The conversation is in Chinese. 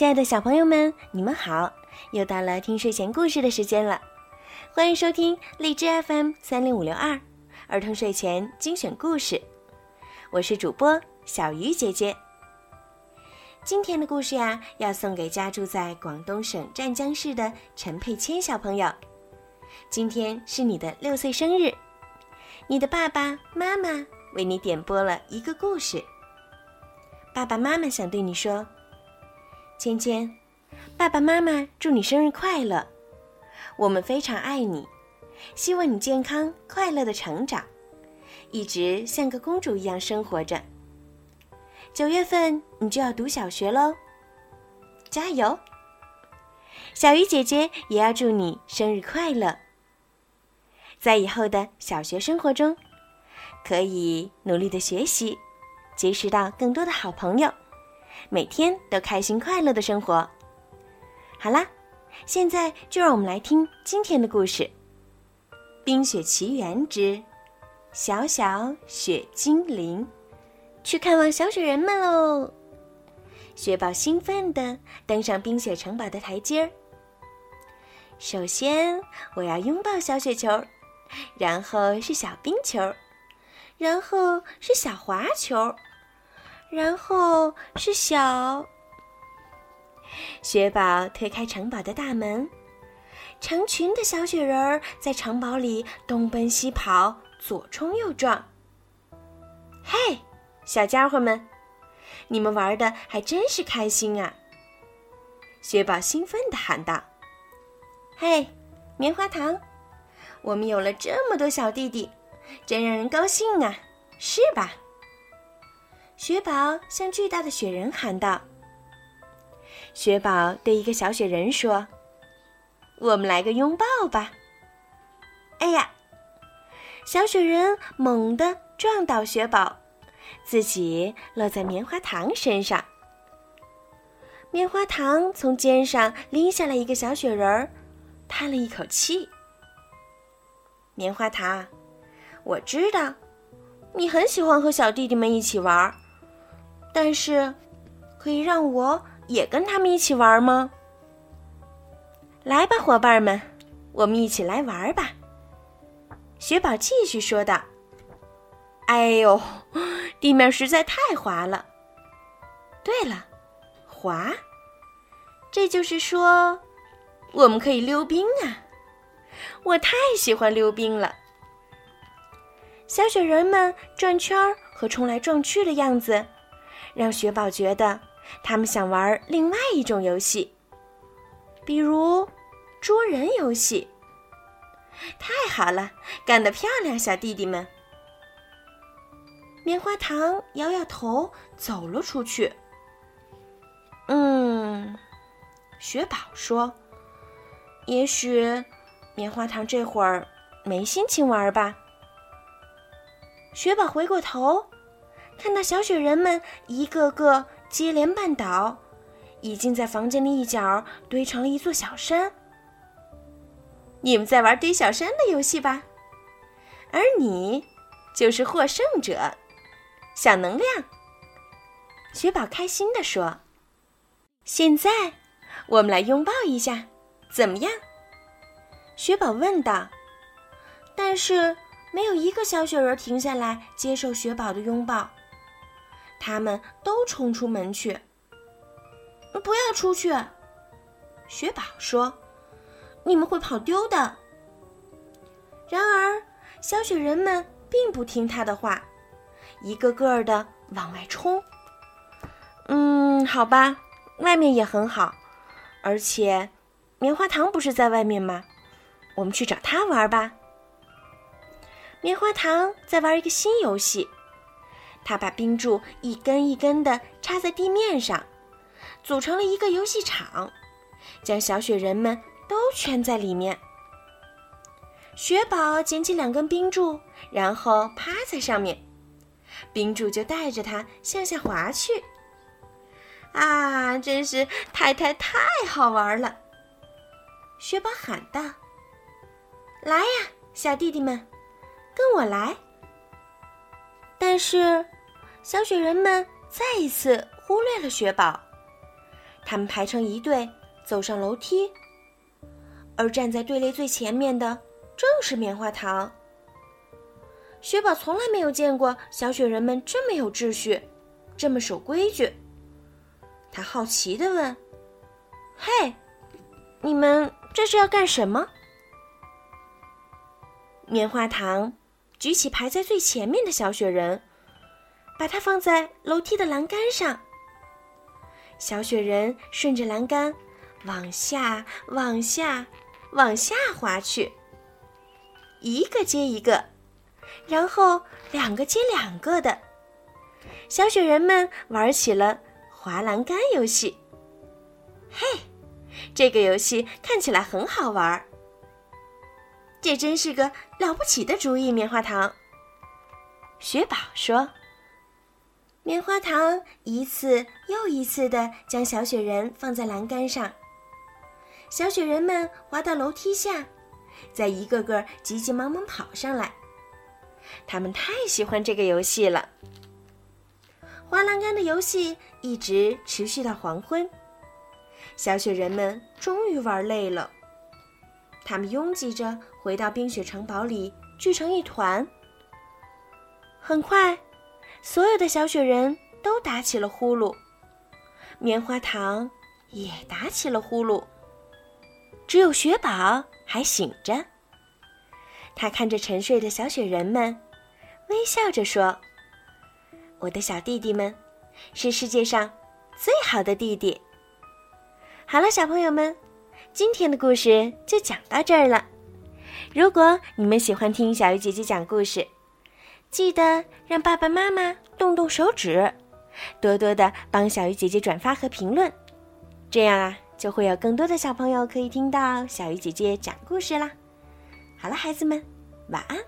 亲爱的小朋友们，你们好！又到了听睡前故事的时间了，欢迎收听荔枝 FM 三零五六二儿童睡前精选故事。我是主播小鱼姐姐。今天的故事呀，要送给家住在广东省湛江市的陈佩谦小朋友。今天是你的六岁生日，你的爸爸妈妈为你点播了一个故事。爸爸妈妈想对你说。芊芊，爸爸妈妈祝你生日快乐！我们非常爱你，希望你健康快乐的成长，一直像个公主一样生活着。九月份你就要读小学喽，加油！小鱼姐姐也要祝你生日快乐，在以后的小学生活中，可以努力的学习，结识到更多的好朋友。每天都开心快乐的生活。好啦，现在就让我们来听今天的故事，《冰雪奇缘之小小雪精灵》，去看望小雪人们喽！雪宝兴奋地登上冰雪城堡的台阶儿。首先，我要拥抱小雪球，然后是小冰球，然后是小滑球。然后是小雪宝推开城堡的大门，成群的小雪人儿在城堡里东奔西跑，左冲右撞。嘿，小家伙们，你们玩的还真是开心啊！雪宝兴奋地喊道：“嘿，棉花糖，我们有了这么多小弟弟，真让人高兴啊，是吧？”雪宝向巨大的雪人喊道：“雪宝对一个小雪人说：‘我们来个拥抱吧。’哎呀，小雪人猛地撞倒雪宝，自己落在棉花糖身上。棉花糖从肩上拎下来一个小雪人儿，叹了一口气：‘棉花糖，我知道你很喜欢和小弟弟们一起玩。’”但是，可以让我也跟他们一起玩吗？来吧，伙伴们，我们一起来玩吧。雪宝继续说道：“哎呦，地面实在太滑了。对了，滑，这就是说，我们可以溜冰啊！我太喜欢溜冰了。小雪人们转圈儿和冲来撞去的样子。”让雪宝觉得他们想玩另外一种游戏，比如捉人游戏。太好了，干得漂亮，小弟弟们！棉花糖摇摇头，走了出去。嗯，雪宝说：“也许棉花糖这会儿没心情玩吧。”雪宝回过头。看到小雪人们一个个接连绊倒，已经在房间的一角堆成了一座小山。你们在玩堆小山的游戏吧，而你就是获胜者，小能量。雪宝开心地说：“现在我们来拥抱一下，怎么样？”雪宝问道。但是没有一个小雪人停下来接受雪宝的拥抱。他们都冲出门去。不要出去，雪宝说：“你们会跑丢的。”然而，小雪人们并不听他的话，一个个的往外冲。嗯，好吧，外面也很好，而且棉花糖不是在外面吗？我们去找他玩吧。棉花糖在玩一个新游戏。他把冰柱一根一根地插在地面上，组成了一个游戏场，将小雪人们都圈在里面。雪宝捡起两根冰柱，然后趴在上面，冰柱就带着它向下滑去。啊，真是太太太好玩了！雪宝喊道：“来呀，小弟弟们，跟我来！”但是，小雪人们再一次忽略了雪宝，他们排成一队走上楼梯，而站在队列最前面的正是棉花糖。雪宝从来没有见过小雪人们这么有秩序，这么守规矩。他好奇地问：“嘿，你们这是要干什么？”棉花糖举起排在最前面的小雪人，把它放在楼梯的栏杆上。小雪人顺着栏杆往下、往下、往下滑去，一个接一个，然后两个接两个的。小雪人们玩起了滑栏杆游戏。嘿，这个游戏看起来很好玩儿。这真是个了不起的主意，棉花糖。雪宝说：“棉花糖一次又一次的将小雪人放在栏杆上，小雪人们滑到楼梯下，再一个个急急忙忙跑上来。他们太喜欢这个游戏了。滑栏杆的游戏一直持续到黄昏，小雪人们终于玩累了。”他们拥挤着回到冰雪城堡里，聚成一团。很快，所有的小雪人都打起了呼噜，棉花糖也打起了呼噜。只有雪宝还醒着。他看着沉睡的小雪人们，微笑着说：“我的小弟弟们，是世界上最好的弟弟。”好了，小朋友们。今天的故事就讲到这儿了。如果你们喜欢听小鱼姐姐讲故事，记得让爸爸妈妈动动手指，多多的帮小鱼姐姐转发和评论，这样啊，就会有更多的小朋友可以听到小鱼姐姐讲故事啦。好了，孩子们，晚安。